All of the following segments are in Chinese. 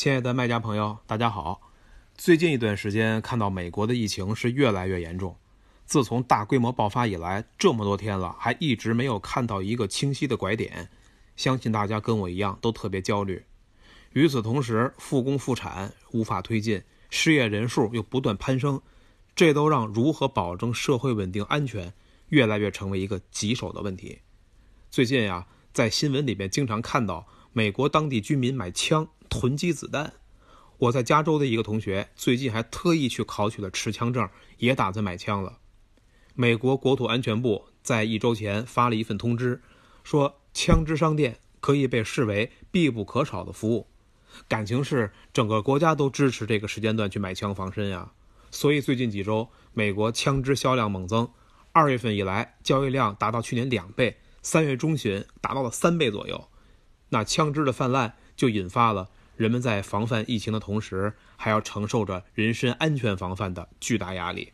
亲爱的卖家朋友，大家好。最近一段时间，看到美国的疫情是越来越严重。自从大规模爆发以来，这么多天了，还一直没有看到一个清晰的拐点。相信大家跟我一样都特别焦虑。与此同时，复工复产无法推进，失业人数又不断攀升，这都让如何保证社会稳定安全越来越成为一个棘手的问题。最近呀，在新闻里面经常看到美国当地居民买枪囤积子弹。我在加州的一个同学最近还特意去考取了持枪证，也打算买枪了。美国国土安全部在一周前发了一份通知，说枪支商店可以被视为必不可少的服务。感情是整个国家都支持这个时间段去买枪防身呀。所以最近几周，美国枪支销量猛增，二月份以来交易量达到去年两倍，三月中旬达到了三倍左右。那枪支的泛滥就引发了。人们在防范疫情的同时，还要承受着人身安全防范的巨大压力。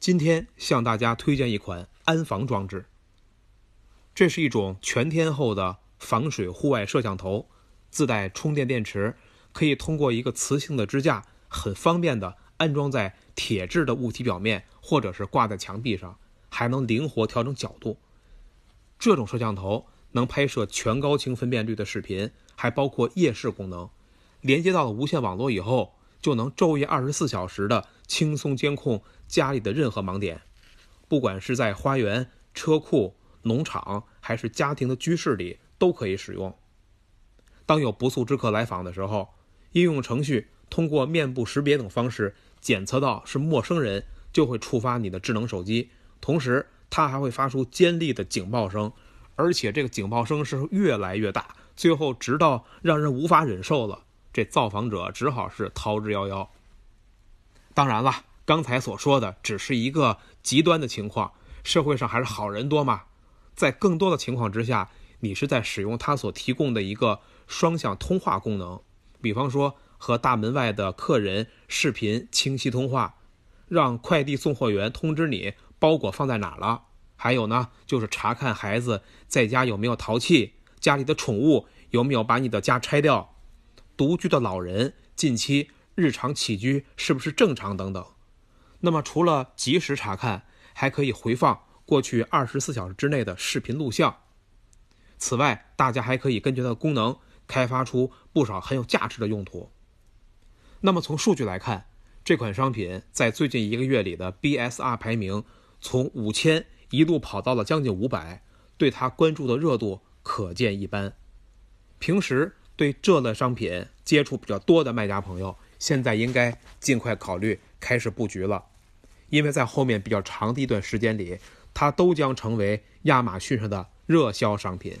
今天向大家推荐一款安防装置。这是一种全天候的防水户外摄像头，自带充电电池，可以通过一个磁性的支架，很方便的安装在铁质的物体表面，或者是挂在墙壁上，还能灵活调整角度。这种摄像头能拍摄全高清分辨率的视频。还包括夜视功能，连接到了无线网络以后，就能昼夜二十四小时的轻松监控家里的任何盲点，不管是在花园、车库、农场，还是家庭的居室里，都可以使用。当有不速之客来访的时候，应用程序通过面部识别等方式检测到是陌生人，就会触发你的智能手机，同时它还会发出尖利的警报声，而且这个警报声是越来越大。最后，直到让人无法忍受了，这造访者只好是逃之夭夭。当然了，刚才所说的只是一个极端的情况，社会上还是好人多嘛。在更多的情况之下，你是在使用它所提供的一个双向通话功能，比方说和大门外的客人视频清晰通话，让快递送货员通知你包裹放在哪了。还有呢，就是查看孩子在家有没有淘气。家里的宠物有没有把你的家拆掉？独居的老人近期日常起居是不是正常等等？那么除了及时查看，还可以回放过去二十四小时之内的视频录像。此外，大家还可以根据它的功能开发出不少很有价值的用途。那么从数据来看，这款商品在最近一个月里的 BSR 排名从五千一路跑到了将近五百，对它关注的热度。可见一斑。平时对这类商品接触比较多的卖家朋友，现在应该尽快考虑开始布局了，因为在后面比较长的一段时间里，它都将成为亚马逊上的热销商品。